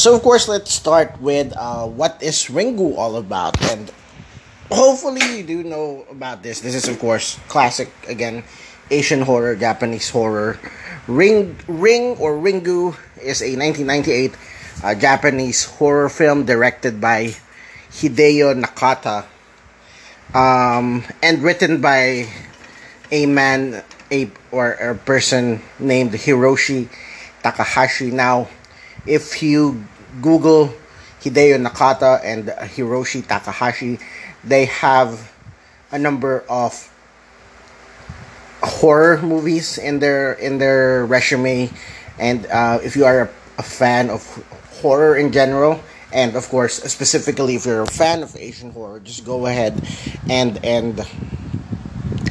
So, of course, let's start with uh, what is Ringu all about? And hopefully, you do know about this. This is, of course, classic again Asian horror, Japanese horror. Ring, Ring or Ringu is a 1998 uh, Japanese horror film directed by Hideo Nakata um, and written by a man a or a person named Hiroshi Takahashi. Now, if you Google Hideo Nakata and Hiroshi Takahashi, they have a number of horror movies in their in their resume, and uh, if you are a, a fan of horror in general, and of course specifically if you're a fan of Asian horror, just go ahead and and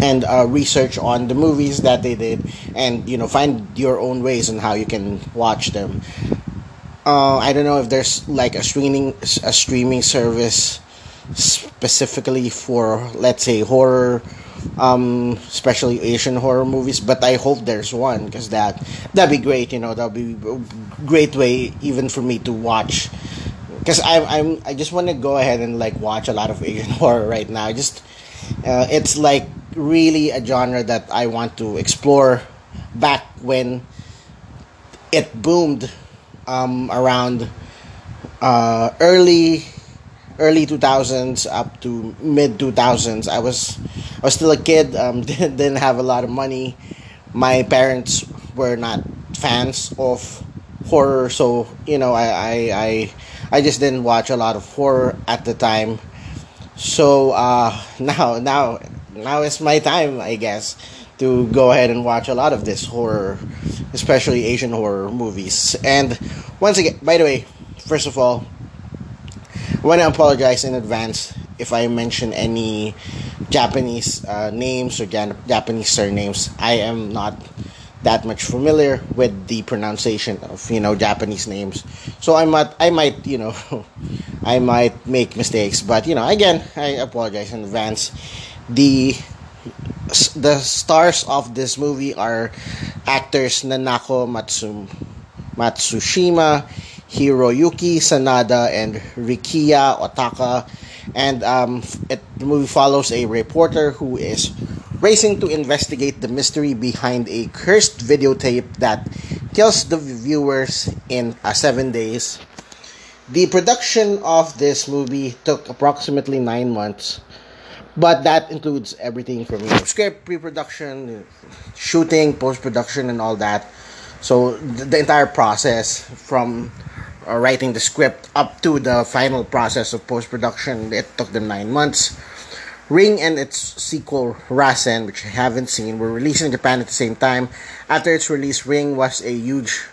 and uh, research on the movies that they did and you know find your own ways on how you can watch them uh, i don't know if there's like a streaming a streaming service specifically for let's say horror um especially asian horror movies but i hope there's one because that that'd be great you know that'd be a great way even for me to watch. Because I'm, I'm i just want to go ahead and like watch a lot of asian horror right now. Just uh, it's like really a genre that I want to explore back when it boomed um, around uh, early early 2000s up to mid 2000s I was I was still a kid um, didn't, have a lot of money. My parents were not fans of horror so you know I, I, I, I just didn't watch a lot of horror at the time. So uh, now now now is my time, I guess, to go ahead and watch a lot of this horror, especially Asian horror movies. And once again, by the way, first of all, I want to apologize in advance if I mention any Japanese uh, names or Japanese surnames. I am not that much familiar with the pronunciation of you know Japanese names, so I might I might you know I might make mistakes. But you know again, I apologize in advance the the stars of this movie are actors Nanako Matsu, Matsushima, Hiroyuki Sanada, and Rikiya Otaka. And um, it, the movie follows a reporter who is racing to investigate the mystery behind a cursed videotape that kills the viewers in uh, seven days. The production of this movie took approximately nine months but that includes everything from you know, script, pre-production, shooting, post-production, and all that. So the, the entire process from uh, writing the script up to the final process of post-production, it took them nine months. Ring and its sequel Rasen, which I haven't seen, were released in Japan at the same time. After its release, Ring was a huge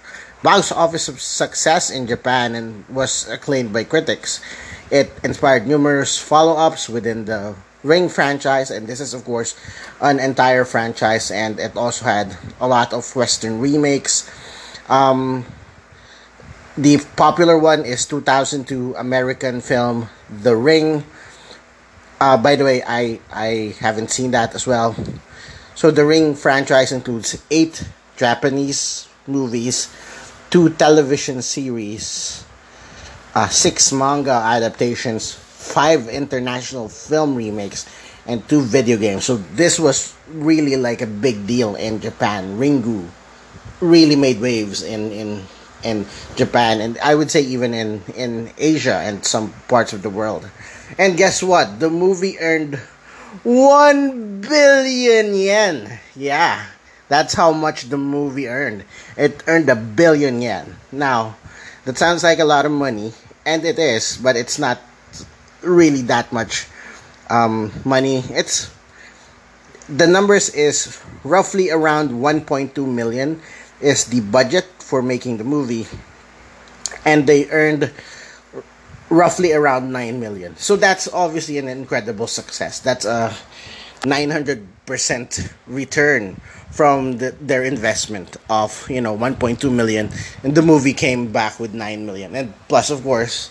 box office success in Japan and was acclaimed by critics. It inspired numerous follow-ups within the Ring franchise, and this is, of course, an entire franchise, and it also had a lot of Western remakes. Um, the popular one is 2002 American film The Ring. Uh, by the way, I, I haven't seen that as well. So, the Ring franchise includes eight Japanese movies, two television series, uh, six manga adaptations, five international film remakes and two video games. So this was really like a big deal in Japan. Ringu really made waves in in in Japan and I would say even in in Asia and some parts of the world. And guess what? The movie earned 1 billion yen. Yeah. That's how much the movie earned. It earned a billion yen. Now, that sounds like a lot of money and it is, but it's not really that much um, money. It's the numbers is roughly around 1.2 million is the budget for making the movie, and they earned roughly around 9 million. So that's obviously an incredible success. That's a 900% return from the, their investment of, you know, 1.2 million and the movie came back with 9 million. And plus of course,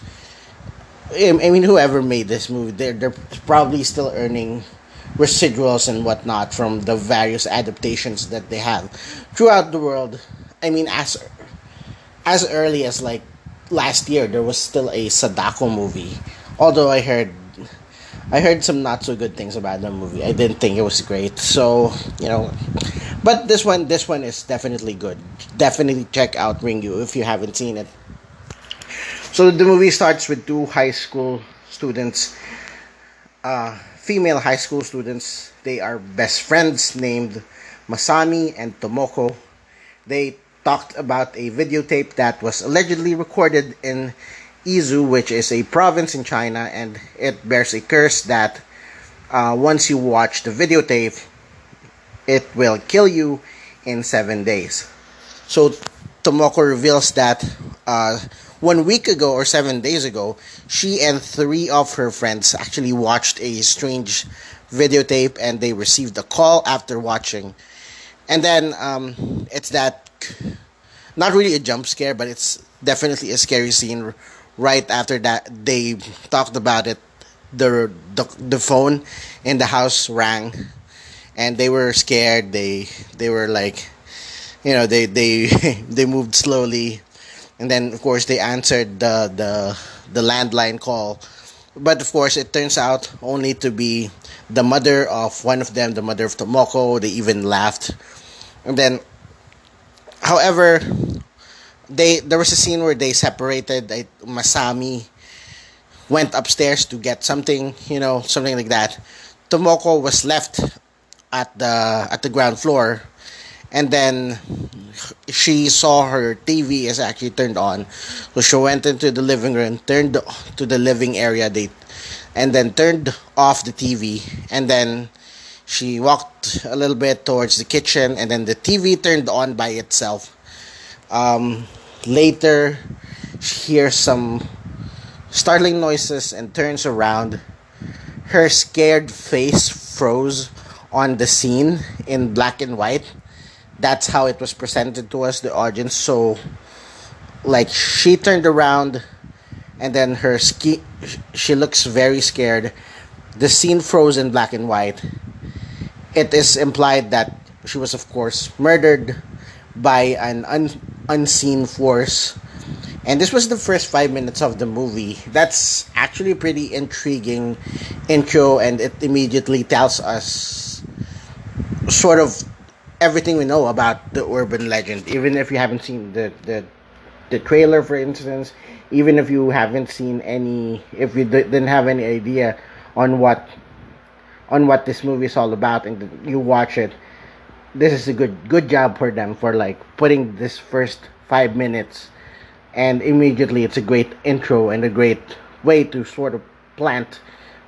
I mean, whoever made this movie, they're they're probably still earning residuals and whatnot from the various adaptations that they have throughout the world. I mean, as as early as like last year there was still a Sadako movie. Although I heard I heard some not so good things about the movie. I didn't think it was great. So, you know, but this one this one is definitely good. Definitely check out Ringu if you haven't seen it. So the movie starts with two high school students uh, female high school students. They are best friends named Masami and Tomoko. They talked about a videotape that was allegedly recorded in Izu, which is a province in China, and it bears a curse that uh, once you watch the videotape, it will kill you in seven days. So Tomoko reveals that uh, one week ago or seven days ago, she and three of her friends actually watched a strange videotape and they received a call after watching. And then um, it's that not really a jump scare, but it's definitely a scary scene. Right after that, they talked about it. The, the the phone in the house rang, and they were scared. They they were like, you know, they they they moved slowly, and then of course they answered the the the landline call. But of course, it turns out only to be the mother of one of them, the mother of Tomoko. They even laughed, and then, however, they there was a scene where they separated. I, Masami went upstairs to get something, you know, something like that. Tomoko was left at the at the ground floor, and then she saw her TV is actually turned on, so she went into the living room, turned to the living area, they, and then turned off the TV, and then she walked a little bit towards the kitchen, and then the TV turned on by itself. Um, Later, she hears some startling noises and turns around. Her scared face froze on the scene in black and white. That's how it was presented to us, the audience. So, like, she turned around and then her ski, she looks very scared. The scene froze in black and white. It is implied that she was, of course, murdered by an un- unseen force. And this was the first five minutes of the movie. That's actually pretty intriguing intro, and it immediately tells us sort of everything we know about the urban legend. Even if you haven't seen the, the, the trailer, for instance, even if you haven't seen any, if you didn't have any idea on what on what this movie is all about, and you watch it, this is a good good job for them for like putting this first five minutes and immediately it's a great intro and a great way to sort of plant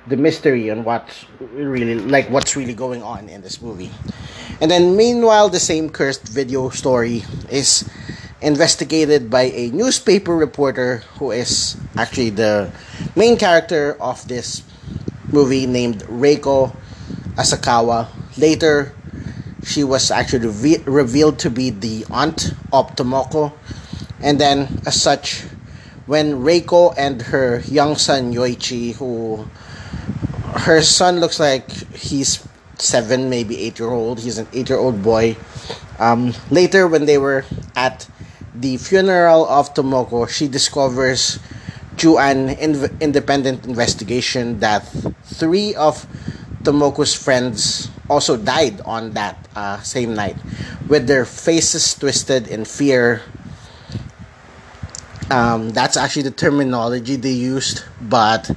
the mystery on what's really like what's really going on in this movie and then meanwhile the same cursed video story is investigated by a newspaper reporter who is actually the main character of this movie named Reiko Asakawa later she was actually re- revealed to be the aunt of Tomoko. And then, as such, when Reiko and her young son Yoichi, who her son looks like he's seven, maybe eight year old, he's an eight year old boy. Um, later, when they were at the funeral of Tomoko, she discovers through an in- independent investigation that three of Tomoko's friends also died on that uh, same night with their faces twisted in fear. Um, that's actually the terminology they used, but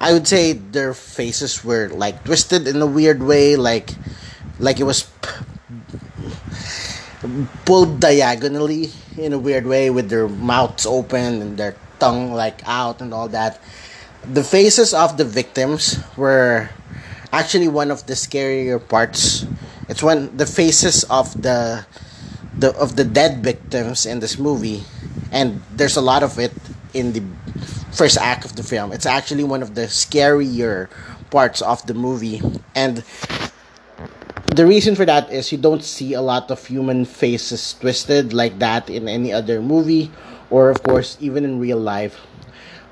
I would say their faces were like twisted in a weird way, like like it was p- pulled diagonally in a weird way with their mouths open and their tongue like out and all that. The faces of the victims were actually one of the scarier parts. It's when the faces of the the of the dead victims in this movie, and there's a lot of it in the first act of the film. It's actually one of the scarier parts of the movie, and the reason for that is you don't see a lot of human faces twisted like that in any other movie, or of course even in real life,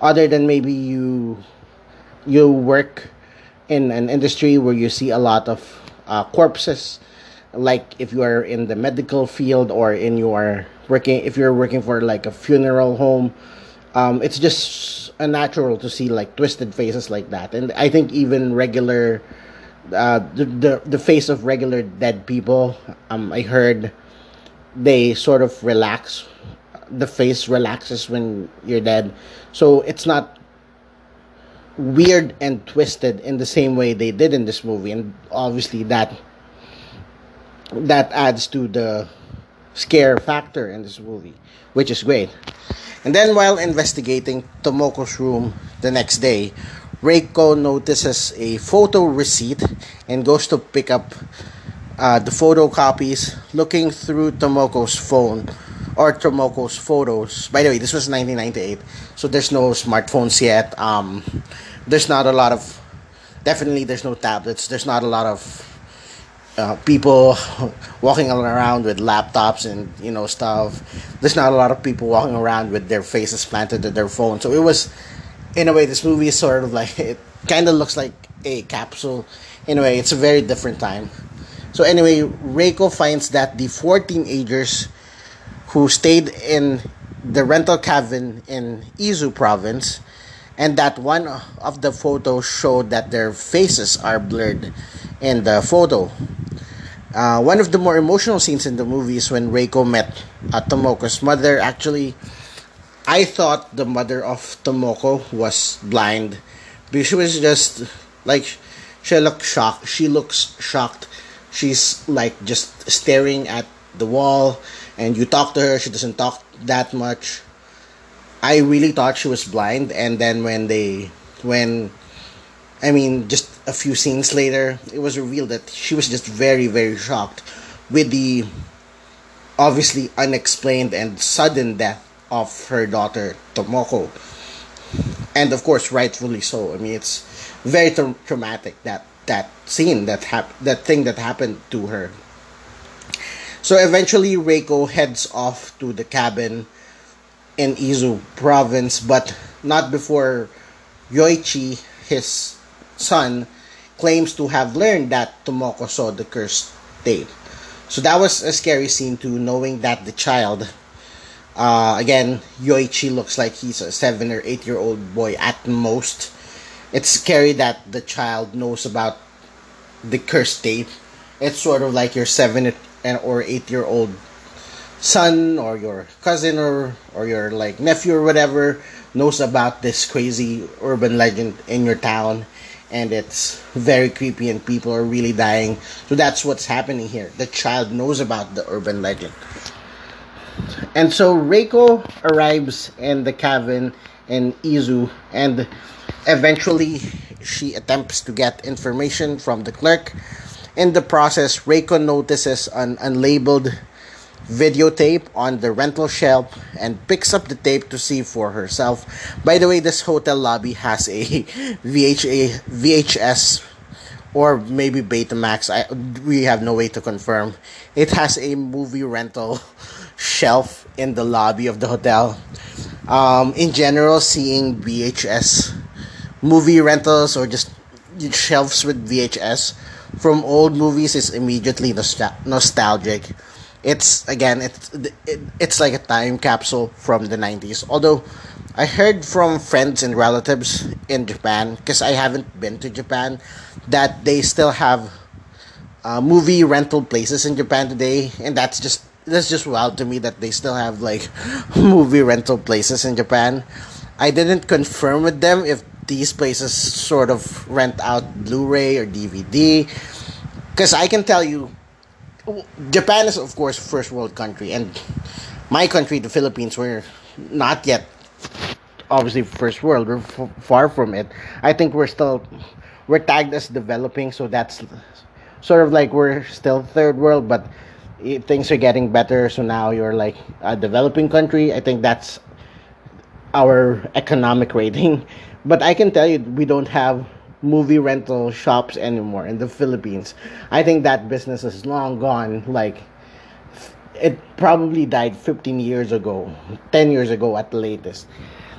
other than maybe you you work in an industry where you see a lot of uh, corpses like if you are in the medical field or in your working if you're working for like a funeral home um, it's just unnatural to see like twisted faces like that, and I think even regular, uh, the, the the face of regular dead people, um, I heard they sort of relax, the face relaxes when you're dead, so it's not weird and twisted in the same way they did in this movie, and obviously that that adds to the scare factor in this movie, which is great. And then while investigating Tomoko's room the next day, Reiko notices a photo receipt and goes to pick up uh, the photocopies, looking through Tomoko's phone or Tomoko's photos. By the way, this was 1998, so there's no smartphones yet. Um, there's not a lot of, definitely, there's no tablets. There's not a lot of uh, people walking around with laptops and you know stuff. There's not a lot of people walking around with their faces planted to their phone. So it was, in a way, this movie is sort of like it kind of looks like a capsule. Anyway, it's a very different time. So anyway, Reiko finds that the four teenagers who stayed in the rental cabin in Izu province and that one of the photos showed that their faces are blurred in the photo. Uh, one of the more emotional scenes in the movie is when Reiko met uh, Tomoko's mother. Actually, I thought the mother of Tomoko was blind because she was just like she looked shocked. She looks shocked. She's like just staring at the wall, and you talk to her. She doesn't talk that much. I really thought she was blind, and then when they when I mean, just a few scenes later, it was revealed that she was just very, very shocked with the obviously unexplained and sudden death of her daughter, Tomoko. And of course, rightfully so. I mean, it's very tra- traumatic that that scene that hap- that thing that happened to her. So eventually, Reiko heads off to the cabin in Izu province, but not before Yoichi, his son claims to have learned that Tomoko saw the cursed tape. So that was a scary scene too, knowing that the child, uh, again, Yoichi looks like he's a seven or eight year old boy at most. It's scary that the child knows about the cursed tape. It's sort of like your seven or eight year old son or your cousin or or your like nephew or whatever knows about this crazy urban legend in your town and it's very creepy and people are really dying. So that's what's happening here. The child knows about the urban legend. And so Reiko arrives in the cabin in Izu and eventually she attempts to get information from the clerk. In the process, Reiko notices an unlabeled videotape on the rental shelf and picks up the tape to see for herself. By the way, this hotel lobby has a VHA, VHS or maybe Betamax. I, we have no way to confirm. It has a movie rental shelf in the lobby of the hotel. Um, in general, seeing VHS movie rentals or just shelves with VHS from old movies is immediately nostal- nostalgic it's again it's it, it's like a time capsule from the 90s although i heard from friends and relatives in japan because i haven't been to japan that they still have uh, movie rental places in japan today and that's just that's just wild to me that they still have like movie rental places in japan. I didn't confirm with them if these places sort of rent out blu-ray or dvd because i can tell you Japan is of course first world country, and my country, the Philippines, we're not yet obviously first world. We're f- far from it. I think we're still we're tagged as developing, so that's sort of like we're still third world, but things are getting better. So now you're like a developing country. I think that's our economic rating. But I can tell you, we don't have movie rental shops anymore in the Philippines. I think that business is long gone. Like, it probably died 15 years ago, 10 years ago at the latest.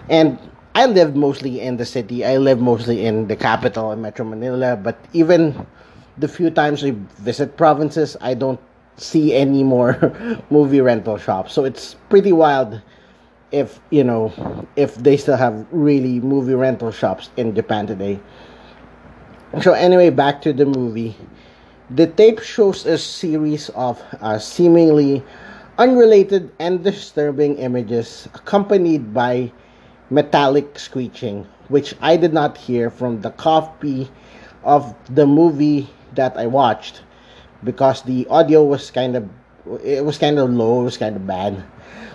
And I live mostly in the city. I live mostly in the capital, in Metro Manila. But even the few times we visit provinces, I don't see any more movie rental shops. So it's pretty wild if you know if they still have really movie rental shops in Japan today. So anyway, back to the movie. The tape shows a series of uh, seemingly unrelated and disturbing images accompanied by metallic screeching, which I did not hear from the copy of the movie that I watched because the audio was kind of it was kind of low, it was kind of bad.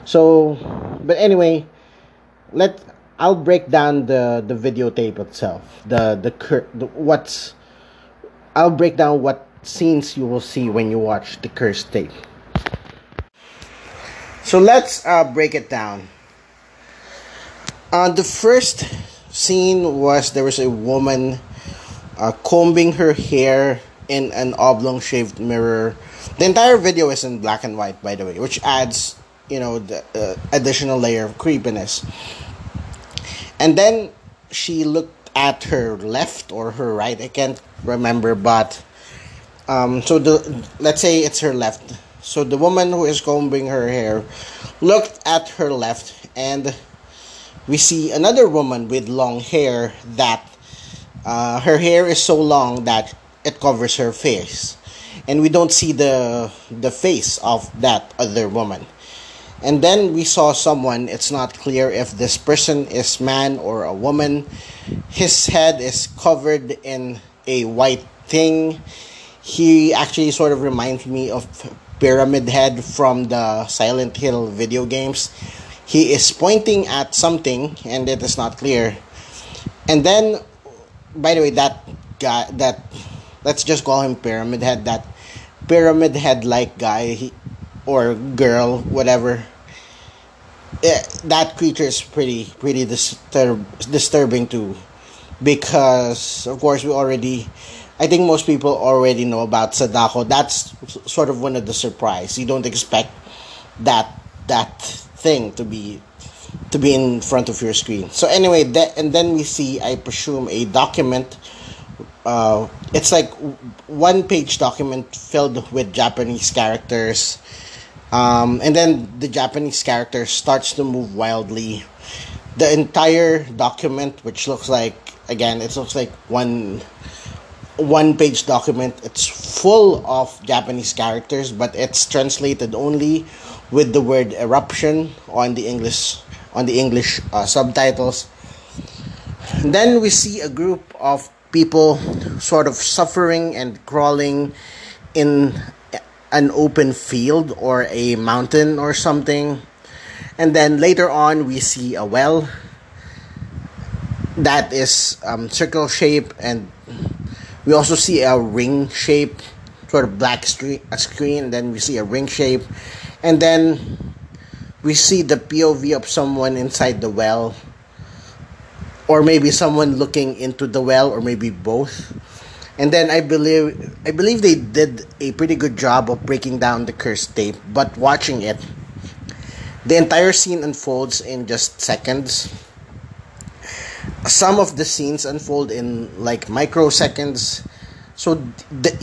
So, but anyway, let I'll break down the the videotape itself. The the, cur- the what's I'll break down what scenes you will see when you watch the cursed tape. So let's uh, break it down. Uh, the first scene was there was a woman uh, combing her hair in an oblong shaped mirror. The entire video is in black and white, by the way, which adds, you know, the uh, additional layer of creepiness. And then she looked at her left or her right, I can't remember, but um, so the let's say it's her left. So the woman who is combing her hair looked at her left, and we see another woman with long hair that uh, her hair is so long that it covers her face, and we don't see the the face of that other woman. And then we saw someone. It's not clear if this person is man or a woman. His head is covered in a white thing he actually sort of reminds me of Pyramid Head from the Silent Hill video games. He is pointing at something and it is not clear. And then, by the way, that guy, that, let's just call him Pyramid Head, that Pyramid Head like guy he, or girl, whatever. Eh, that creature is pretty pretty disturb, disturbing too because of course we already I think most people already know about Sadako. That's sort of one of the surprise. You don't expect that that thing to be to be in front of your screen. So anyway, that and then we see, I presume, a document. Uh, it's like one page document filled with Japanese characters, um, and then the Japanese character starts to move wildly. The entire document, which looks like again, it looks like one one page document. It's full of Japanese characters, but it's translated only with the word eruption on the English on the English uh, subtitles. Then we see a group of people sort of suffering and crawling in an open field or a mountain or something. And then later on, we see a well that is um, circle shape and we also see a ring shape, sort of black screen, a screen, then we see a ring shape, and then we see the POV of someone inside the well, or maybe someone looking into the well, or maybe both. And then I believe I believe they did a pretty good job of breaking down the cursed tape, but watching it, the entire scene unfolds in just seconds. Some of the scenes unfold in like microseconds. So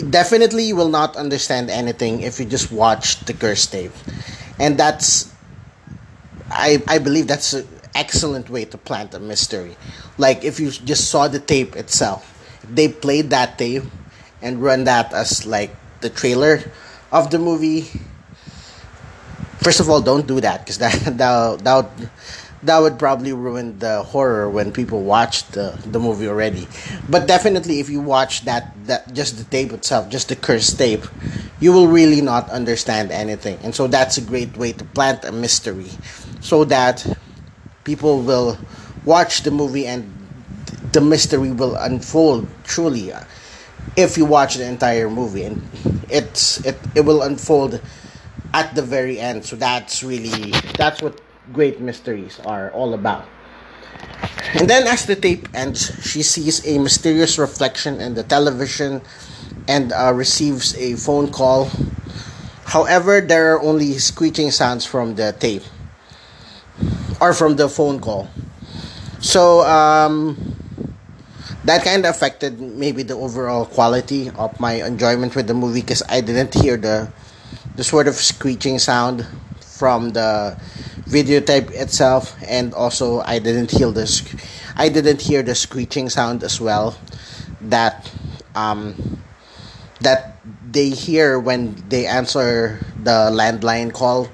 definitely you will not understand anything if you just watch the curse tape. And that's i i believe that's an excellent way to plant a mystery. Like if you just saw the tape itself they played that tape and run that as like the trailer of the movie first of all don't do that because that that that that would probably ruin the horror when people watch the, the movie already. But definitely, if you watch that that just the tape itself, just the cursed tape, you will really not understand anything. And so that's a great way to plant a mystery, so that people will watch the movie and the mystery will unfold truly if you watch the entire movie and it's it, it will unfold at the very end so that's really that's what great mysteries are all about. And then, as the tape ends, she sees a mysterious reflection in the television and uh, receives a phone call. However, there are only screeching sounds from the tape or from the phone call. So, um, that kind of affected maybe the overall quality of my enjoyment with the movie because I didn't hear the the sort of screeching sound from the videotape itself, and also I didn't hear this. I didn't hear the screeching sound as well. That um, that they hear when they answer the landline call.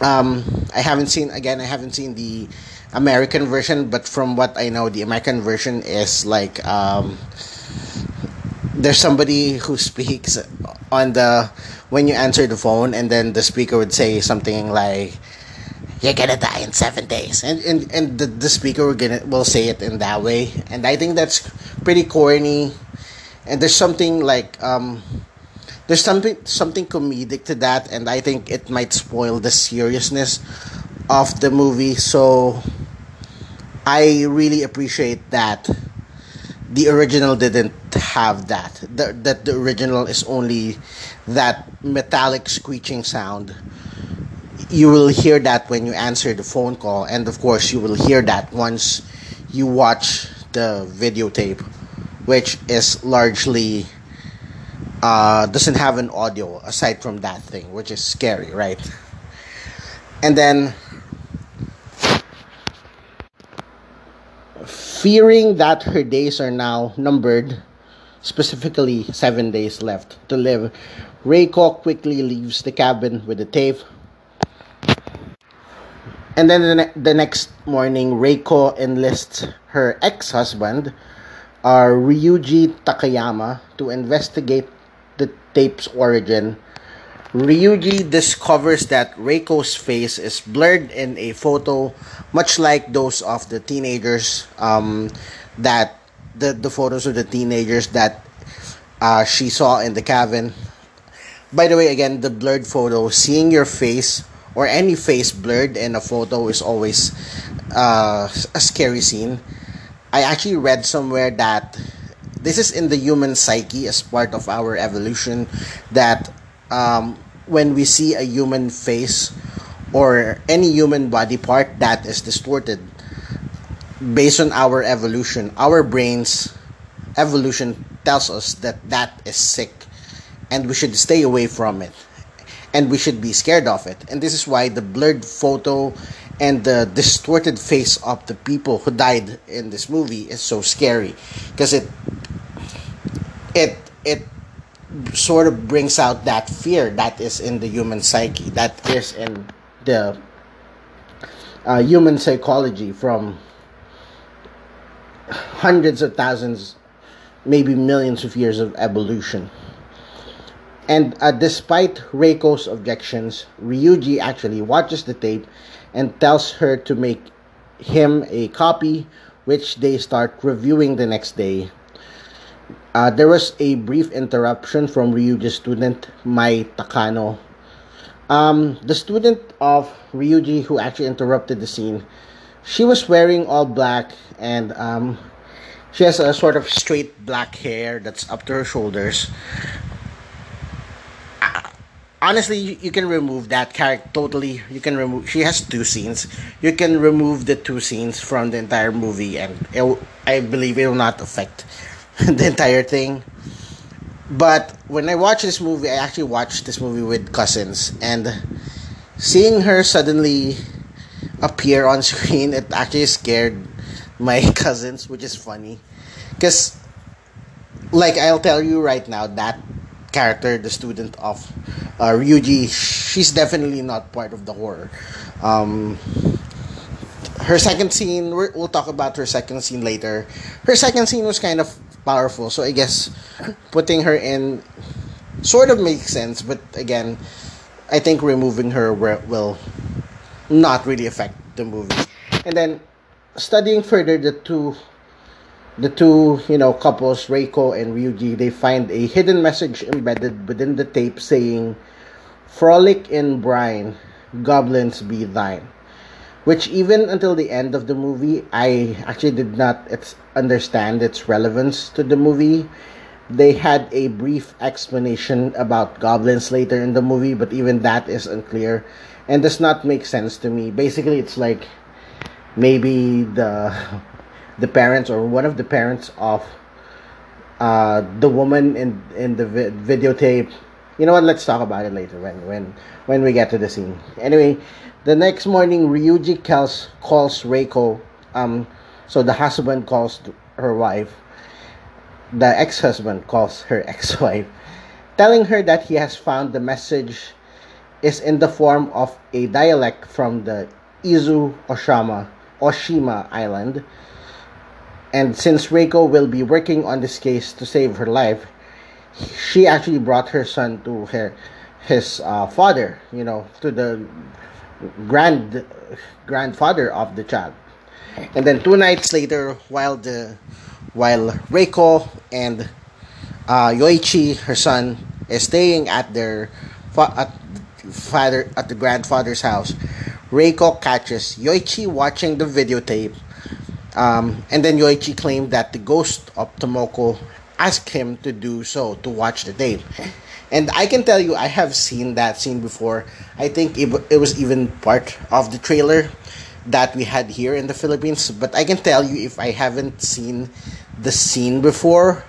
Um, I haven't seen again. I haven't seen the American version, but from what I know, the American version is like um, there's somebody who speaks on the when you answer the phone, and then the speaker would say something like, "You're gonna die in seven days," and and, and the, the speaker will gonna will say it in that way, and I think that's pretty corny, and there's something like um, there's something something comedic to that, and I think it might spoil the seriousness of the movie. So I really appreciate that the original didn't have that. The, that the original is only that metallic screeching sound. You will hear that when you answer the phone call, and of course, you will hear that once you watch the videotape, which is largely uh, doesn't have an audio aside from that thing, which is scary, right? And then fearing that her days are now numbered, specifically seven days left to live, Reiko quickly leaves the cabin with the tape. And then the, ne- the next morning, Reiko enlists her ex husband, uh, Ryuji Takayama, to investigate the tape's origin Ryuji discovers that Reiko's face is blurred in a photo, much like those of the teenagers um, that the, the photos of the teenagers that uh, she saw in the cabin. By the way, again, the blurred photo, seeing your face or any face blurred in a photo is always uh, a scary scene. I actually read somewhere that this is in the human psyche as part of our evolution that um, when we see a human face or any human body part that is distorted based on our evolution our brains evolution tells us that that is sick and we should stay away from it and we should be scared of it. And this is why the blurred photo and the distorted face of the people who died in this movie is so scary because it it it sort of brings out that fear that is in the human psyche, that is in the uh, human psychology from hundreds of thousands, maybe millions of years of evolution. And uh, despite Reiko's objections, Ryuji actually watches the tape and tells her to make him a copy, which they start reviewing the next day uh, there was a brief interruption from Ryuji's student, Mai Takano. Um, the student of Ryuji who actually interrupted the scene, she was wearing all black and um, she has a sort of straight black hair that's up to her shoulders. Uh, honestly, you, you can remove that character totally. You can remove. She has two scenes. You can remove the two scenes from the entire movie, and it, I believe it will not affect the entire thing. But when I watched this movie, I actually watched this movie with cousins, and seeing her suddenly appear on screen, it actually scared my cousins, which is funny. Because, like, I'll tell you right now, that character, the student of uh, Ryuji, she's definitely not part of the horror. Um, her second scene, we'll talk about her second scene later. Her second scene was kind of powerful. So I guess putting her in sort of makes sense, but again, I think removing her will not really affect the movie. And then studying further the two the two, you know, couples, Reiko and Ryuji, they find a hidden message embedded within the tape saying, Frolic in brine, goblins be thine which even until the end of the movie i actually did not understand its relevance to the movie they had a brief explanation about goblins later in the movie but even that is unclear and does not make sense to me basically it's like maybe the the parents or one of the parents of uh, the woman in in the vi- videotape You know what? Let's talk about it later when when when we get to the scene. Anyway, the next morning, Ryuji calls calls Reiko. Um, so the husband calls her wife. The ex-husband calls her ex-wife, telling her that he has found the message is in the form of a dialect from the Izu Oshama Oshima Island. And since Reiko will be working on this case to save her life, she actually brought her son to her his uh, father, you know, to the grand grandfather of the child. And then two nights later, while the while Reiko and uh, Yoichi, her son, is staying at their fa- at father at the grandfather's house, Reiko catches Yoichi watching the videotape. Um, and then Yoichi claimed that the ghost of Tomoko asked him to do so to watch the tape. And I can tell you, I have seen that scene before. I think it, it was even part of the trailer that we had here in the Philippines. But I can tell you, if I haven't seen the scene before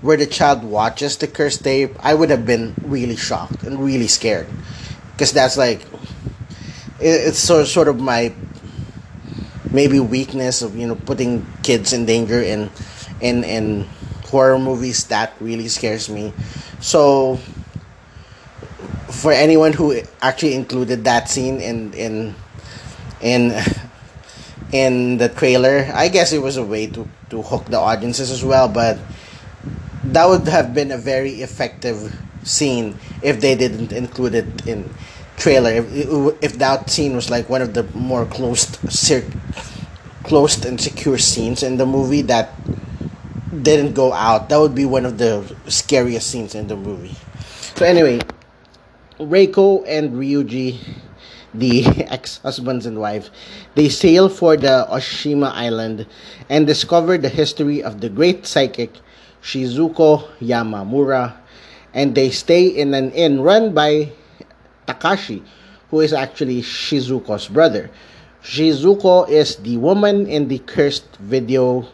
where the child watches the curse tape, I would have been really shocked and really scared. Because that's like, it's sort sort of my maybe weakness of you know putting kids in danger and and in horror movies that really scares me. So for anyone who actually included that scene in in in in the trailer i guess it was a way to to hook the audiences as well but that would have been a very effective scene if they didn't include it in trailer. If, if that scene was like one of the more closed closed and secure scenes in the movie that didn't go out that would be one of the scariest scenes in the movie so anyway reiko and ryuji the ex-husbands and wife they sail for the oshima island and discover the history of the great psychic shizuko yamamura and they stay in an inn run by Takashi, who is actually Shizuko's brother. Shizuko is the woman in the cursed video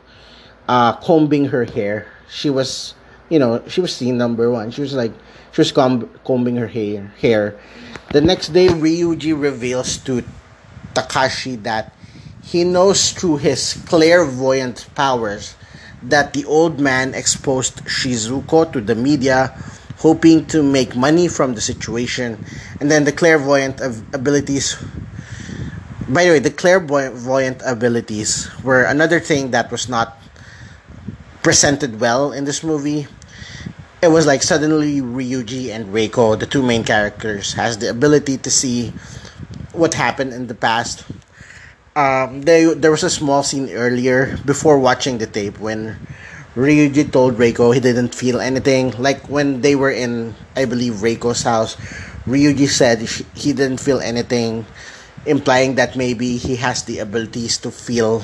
uh, combing her hair. She was, you know, she was scene number one. She was like, she was comb- combing her hair. Hair. The next day, Ryuji reveals to Takashi that he knows through his clairvoyant powers that the old man exposed Shizuko to the media hoping to make money from the situation. And then the clairvoyant abilities. By the way, the clairvoyant abilities were another thing that was not presented well in this movie. It was like suddenly Ryuji and Reiko, the two main characters, has the ability to see what happened in the past. Um, they, there was a small scene earlier before watching the tape when Ryuji told Reiko he didn't feel anything. Like when they were in, I believe, Reiko's house, Ryuji said he didn't feel anything, implying that maybe he has the abilities to feel,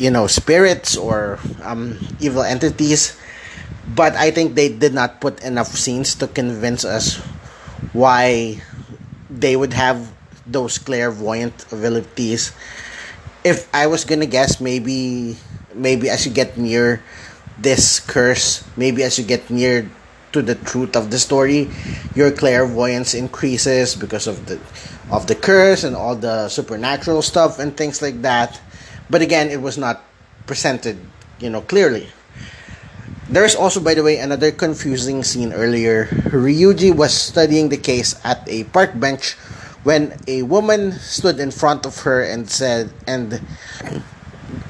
you know, spirits or um, evil entities. But I think they did not put enough scenes to convince us why they would have those clairvoyant abilities. If I was gonna guess, maybe maybe as you get near this curse, maybe as you get near to the truth of the story, your clairvoyance increases because of the of the curse and all the supernatural stuff and things like that. But again, it was not presented, you know, clearly. There is also, by the way, another confusing scene earlier. Ryuji was studying the case at a park bench when a woman stood in front of her and said, and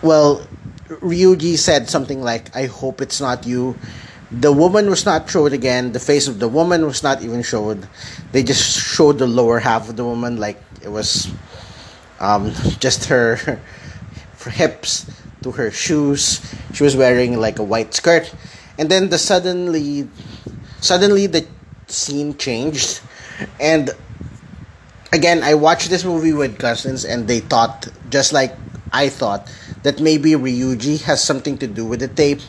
well, Ryuji said something like, I hope it's not you. The woman was not showed again. The face of the woman was not even showed. They just showed the lower half of the woman, like it was um, just her, her hips to her shoes. She was wearing like a white skirt. And then the suddenly, suddenly the scene changed. And again, I watched this movie with cousins, and they thought just like I thought that maybe Ryuji has something to do with the tape.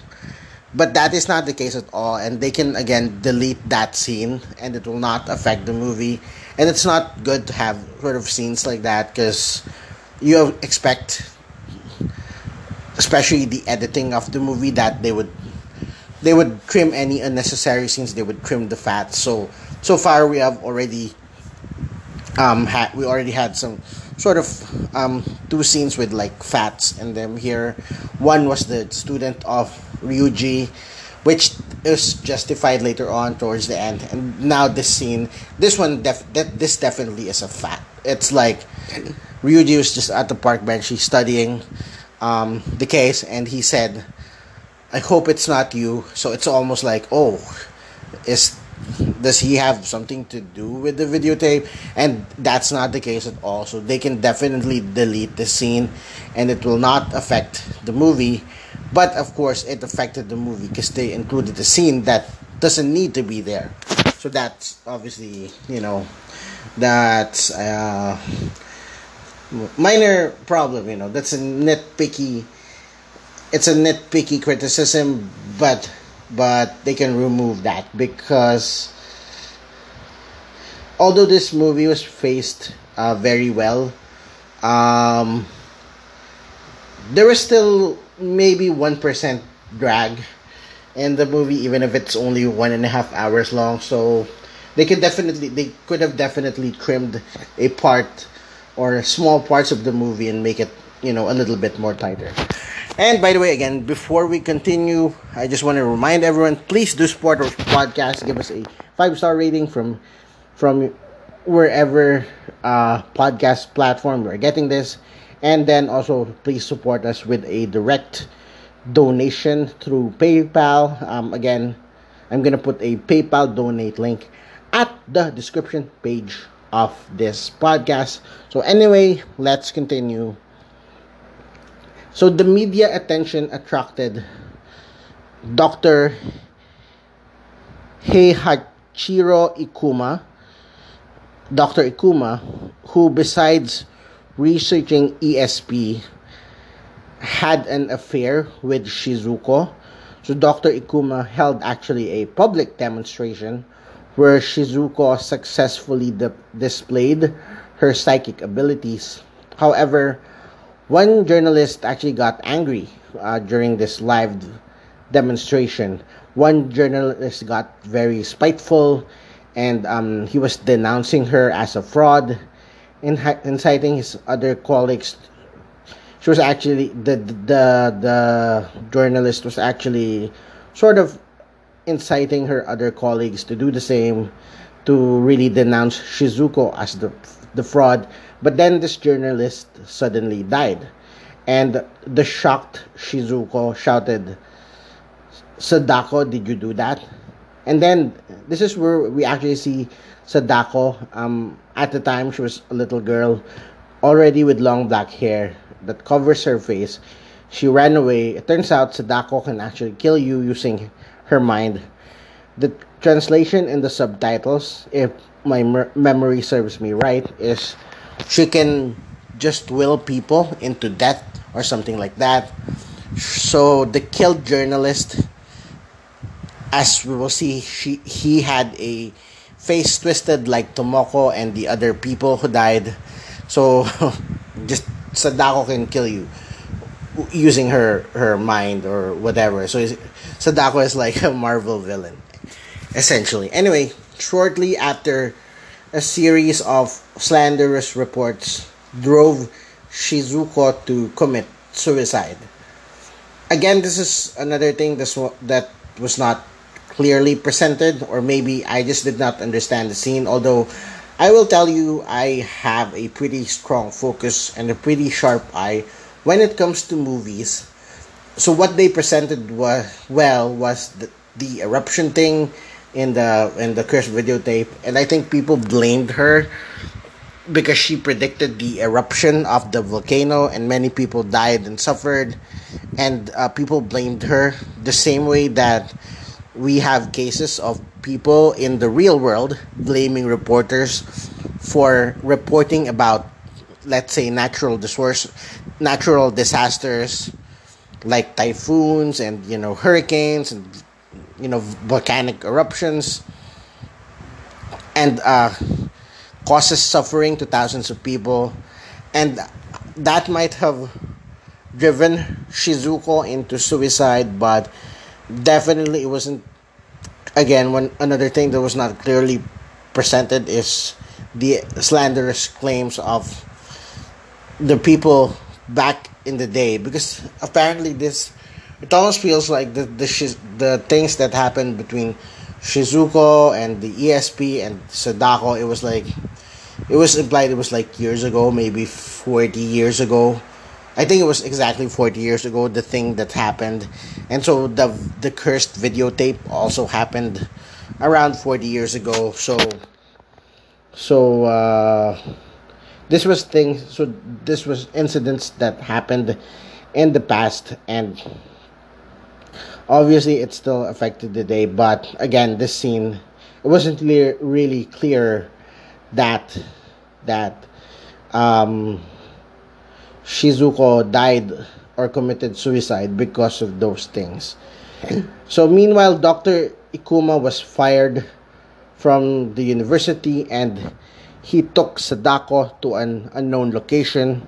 But that is not the case at all, and they can again delete that scene, and it will not affect the movie. And it's not good to have sort of scenes like that because you expect, especially the editing of the movie, that they would they would trim any unnecessary scenes. They would trim the fat. So so far we have already um had we already had some sort of um two scenes with like fats in them here. One was the student of Ryuji, which is justified later on towards the end. And now this scene, this one def that this definitely is a fat. It's like Ryuji was just at the park bench, he's studying um, the case, and he said, "I hope it's not you." So it's almost like, oh, is does he have something to do with the videotape? And that's not the case at all. So they can definitely delete the scene, and it will not affect the movie. But of course, it affected the movie because they included a scene that doesn't need to be there. So that's obviously, you know, that's. Uh, minor problem you know. That's a nitpicky it's a nitpicky criticism but but they can remove that because although this movie was faced uh, very well um, there was still maybe 1% drag in the movie even if it's only one and a half hours long. So they could definitely they could have definitely trimmed a part or small parts of the movie and make it you know a little bit more tighter. And by the way again before we continue i just want to remind everyone please do support our podcast. Give us a five star rating from from wherever uh, podcast platform you're getting this. And then also please support us with a direct donation through paypal. Um, again i'm gonna put a paypal donate link at the description page of this podcast. So, anyway, let's continue. So, the media attention attracted Dr. Heihachiro Ikuma, Dr. Ikuma, who, besides researching ESP, had an affair with Shizuko. So, Dr. Ikuma held actually a public demonstration where Shizuko successfully displayed her psychic abilities. However, one journalist actually got angry uh, during this live demonstration. One journalist got very spiteful and um, he was denouncing her as a fraud, inciting his other colleagues. She was actually the the the journalist was actually sort of inciting her other colleagues to do the same, to really denounce Shizuko as the, the fraud. But then this journalist suddenly died. And the shocked Shizuko shouted, Sadako, did you do that? And then this is where we actually see Sadako. Um, at the time, she was a little girl, already with long black hair that covers her face. She ran away. It turns out Sadako can actually kill you using her mind. The translation in the subtitles, if my mer- memory serves me right, is she can just will people into death or something like that. So the killed journalist, as we will see, she he had a face twisted like Tomoko and the other people who died. So just Sadako can kill you using her her mind or whatever. So Sadako is like a Marvel villain, essentially. Anyway, shortly after a series of slanderous reports drove Shizuko to commit suicide. Again, this is another thing that was not clearly presented, or maybe I just did not understand the scene. Although I will tell you, I have a pretty strong focus and a pretty sharp eye when it comes to movies, so what they presented was well was the, the eruption thing in the in the cursed videotape, and I think people blamed her because she predicted the eruption of the volcano, and many people died and suffered, and uh, people blamed her the same way that we have cases of people in the real world blaming reporters for reporting about let's say natural disorders natural disasters like typhoons and you know hurricanes and you know volcanic eruptions. And uh, causes suffering to thousands of people. And that might have driven Shizuko into suicide but definitely it wasn't again one another thing that was not clearly presented is the slanderous claims of the people back in the day because apparently this it almost feels like the the the things that happened between Shizuko and the ESP and Sadako it was like it was implied it was like years ago maybe 40 years ago. I think it was exactly 40 years ago the thing that happened. And so the the cursed videotape also happened around 40 years ago. So so uh, this was things so this was incidents that happened in the past and obviously it still affected the day but again this scene it wasn't clear really clear that that um Shizuko died or committed suicide because of those things. So meanwhile, Dr. Ikuma was fired from the university and he took Sadako to an unknown location.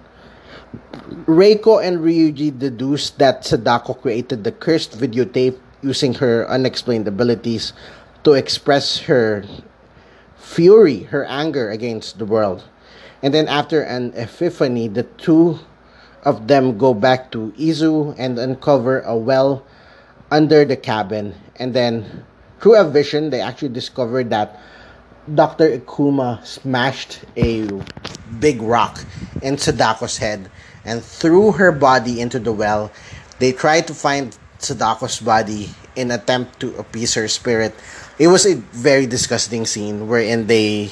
Reiko and Ryuji deduce that Sadako created the cursed videotape using her unexplained abilities to express her fury, her anger against the world. And then after an epiphany, the two of them go back to Izu and uncover a well under the cabin. And then, through a vision, they actually discover that Dr. Ikuma smashed a big rock in Sadako's head and threw her body into the well. They tried to find Sadako's body in attempt to appease her spirit. It was a very disgusting scene wherein they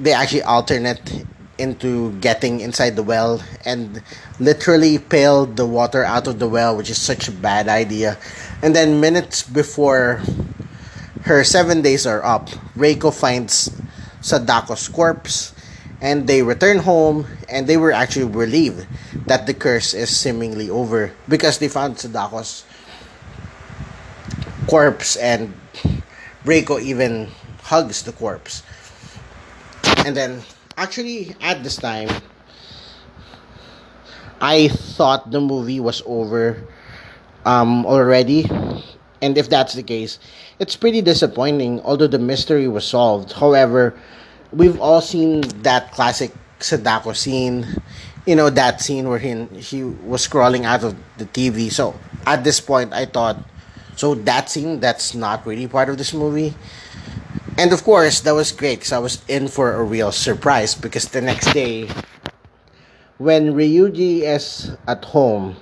they actually alternate into getting inside the well and literally pailed the water out of the well, which is such a bad idea. And then minutes before her seven days are up, Reiko finds Sadako's corpse and they return home and they were actually relieved that the curse is seemingly over because they found Sadako's corpse and Reiko even hugs the corpse. And then actually at this time I thought the movie was over um, already. And if that's the case, it's pretty disappointing, although the mystery was solved. However, we've all seen that classic Sadako scene, you know, that scene where he, he was scrolling out of the TV. So at this point, I thought, so that scene, that's not really part of this movie. And of course, that was great because I was in for a real surprise because the next day, when Ryuji is at home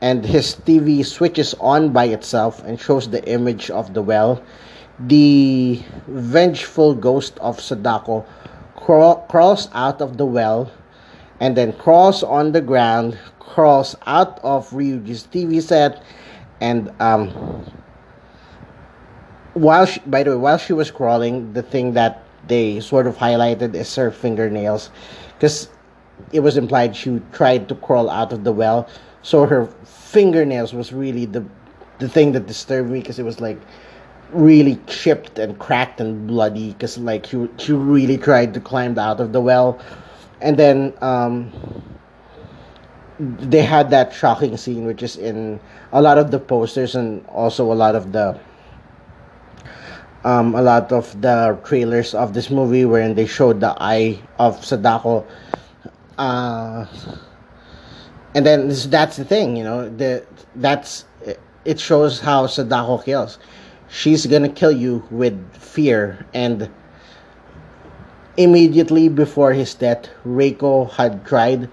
and his TV switches on by itself and shows the image of the well, the vengeful ghost of Sadako craw- crawls out of the well and then crawls on the ground, crawls out of Ryuji's TV set, and um, while she, by the way, while she was crawling, the thing that they sort of highlighted is her fingernails, because it was implied she tried to crawl out of the well, so her fingernails was really the the thing that disturbed me because it was like really chipped and cracked and bloody because like she she really tried to climb out of the well, and then um, they had that shocking scene which is in a lot of the posters and also a lot of the um, a lot of the trailers of this movie wherein they showed the eye of Sadako. Uh, and then this, that's the thing, you know, the that's it shows how Sadako kills. She's gonna kill you with fear, and immediately before his death, Reiko had tried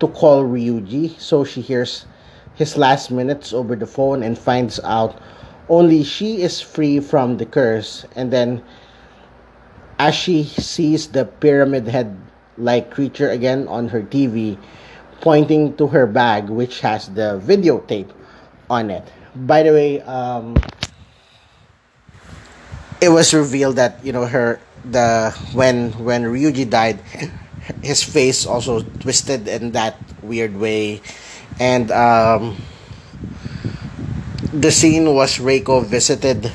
to call Ryuji, so she hears his last minutes over the phone and finds out only she is free from the curse. And then, as she sees the pyramid head like creature again on her TV, pointing to her bag, which has the videotape on it. By the way, um, it was revealed that you know her the when when Ryuji died, his face also twisted in that weird way, and um, the scene was Reiko visited,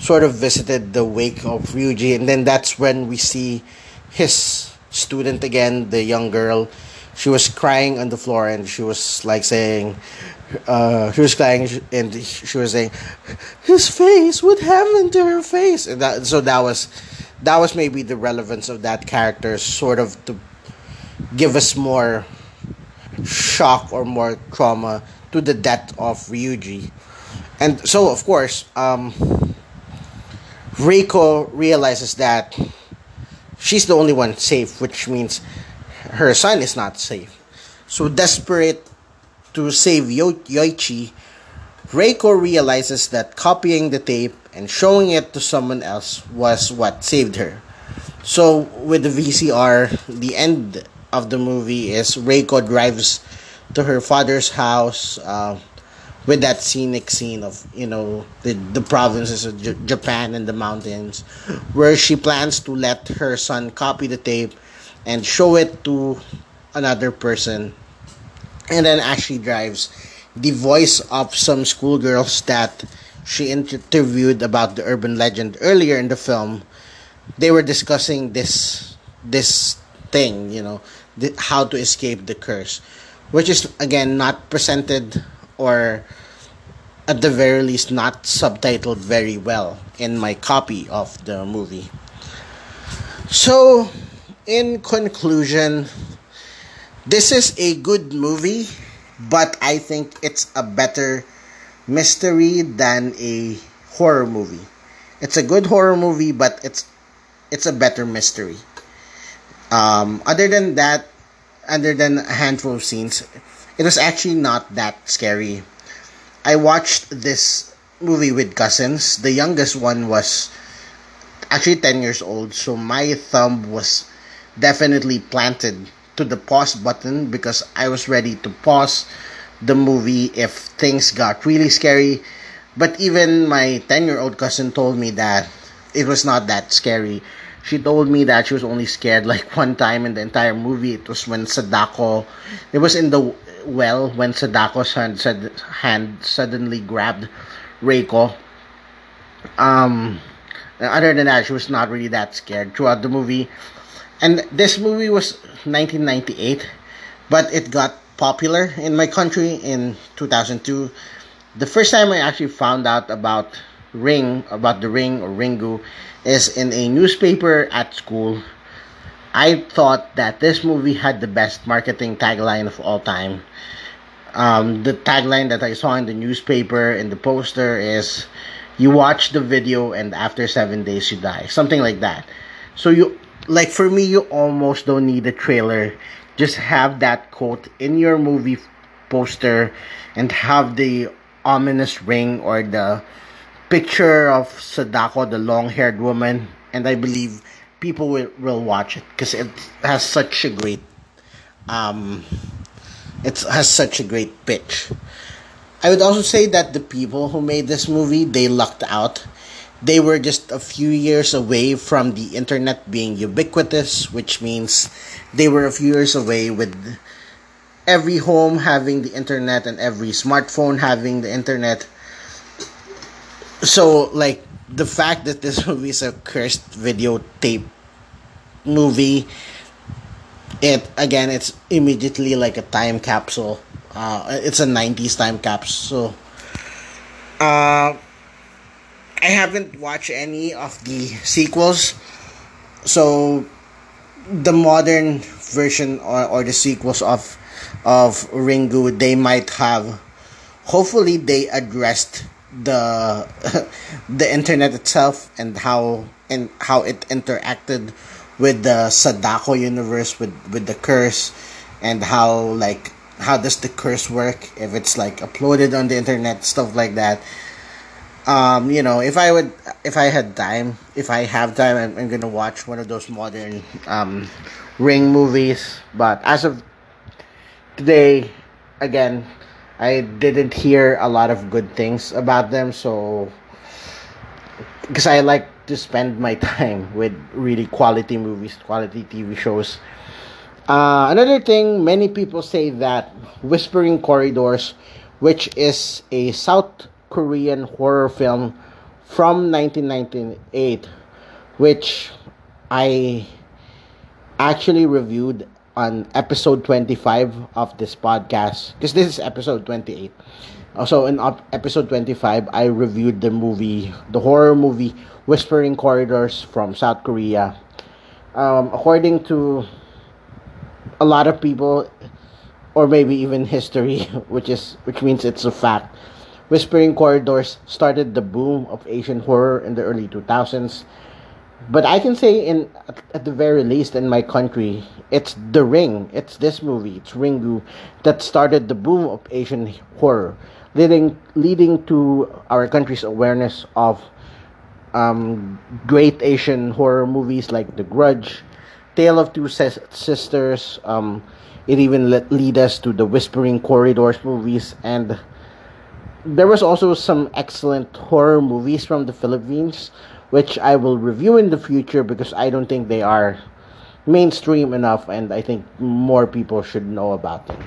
sort of visited the wake of Ryuji, and then that's when we see his student again, the young girl. She was crying on the floor and she was like saying uh, she was crying and she was saying his face what happened to her face. And that, so that was that was maybe the relevance of that character sort of to give us more shock or more trauma to the death of Ryuji. And so of course um, Reiko realizes that she's the only one safe which means her son is not safe. So desperate to save Yo- Yoichi, Reiko realizes that copying the tape and showing it to someone else was what saved her. So with the VCR, the end of the movie is Reiko drives to her father's house uh, with that scenic scene of you know the the provinces of J- Japan and the mountains, where she plans to let her son copy the tape and show it to another person. And then actually drives the voice of some schoolgirls that she interviewed about the urban legend earlier in the film. They were discussing this this thing you know the, how to escape the curse which is again not presented or at the very least not subtitled very well in my copy of the movie. So in conclusion, this is a good movie, but I think it's a better mystery than a horror movie. It's a good horror movie, but it's it's a better mystery. Um, other than that, other than a handful of scenes, it was actually not that scary. I watched this movie with cousins. The youngest one was actually 10 years old, so my thumb was definitely planted to the pause button because I was ready to pause the movie if things got really scary. But even my 10 year old cousin told me that it was not that scary. She told me that she was only scared like one time in the entire movie. It was when Sadako, it was in the well when Sadako's hand, hand suddenly grabbed Reiko. Um, other than that, she was not really that scared throughout the movie and this movie was 1998 but it got popular in my country in 2002 the first time i actually found out about ring about the ring or ringu is in a newspaper at school. I thought that this movie had the best marketing tagline of all time. Um, the tagline that i saw in the newspaper in the poster is you watch the video and after seven days you die something like that. So you like for me you almost don't need a trailer. Just have that quote in your movie poster and have the ominous ring or the picture of Sadako the long-haired woman. And I believe people will, will watch it because it has such a great um it has such a great pitch. I would also say that the people who made this movie they lucked out they were just a few years away from the internet being ubiquitous, which means they were a few years away with every home having the internet and every smartphone having the internet. So, like, the fact that this movie is a cursed videotape movie, it again, it's immediately like a time capsule. Uh, it's a 90s time capsule. So, uh, I haven't watched any of the sequels, so the modern version or, or the sequels of of Ringu they might have. Hopefully, they addressed the the internet itself and how and how it interacted with the Sadako universe with with the curse and how like how does the curse work if it's like uploaded on the internet stuff like that um, you know, if I would, if I had time, if I have time, I'm, I'm gonna watch one of those modern um, Ring movies. But as of today, again, I didn't hear a lot of good things about them. So, because I like to spend my time with really quality movies, quality TV shows. Uh, another thing, many people say that Whispering Corridors, which is a South Korean horror film from 1998, which I actually reviewed on episode 25 of this podcast because this is episode 28. Also, in episode 25, I reviewed the movie, the horror movie Whispering Corridors from South Korea. Um, according to a lot of people, or maybe even history, which is which means it's a fact. Whispering Corridors started the boom of Asian horror in the early 2000s. But I can say in at the very least in my country, it's The Ring. It's this movie, it's Ringu that started the boom of Asian horror, leading leading to our country's awareness of um, great Asian horror movies like The Grudge, Tale of Two Sisters, um, it even let lead us to the Whispering Corridors movies, and there was also some excellent horror movies from the Philippines, which I will review in the future because I don't think they are mainstream enough, and I think more people should know about them.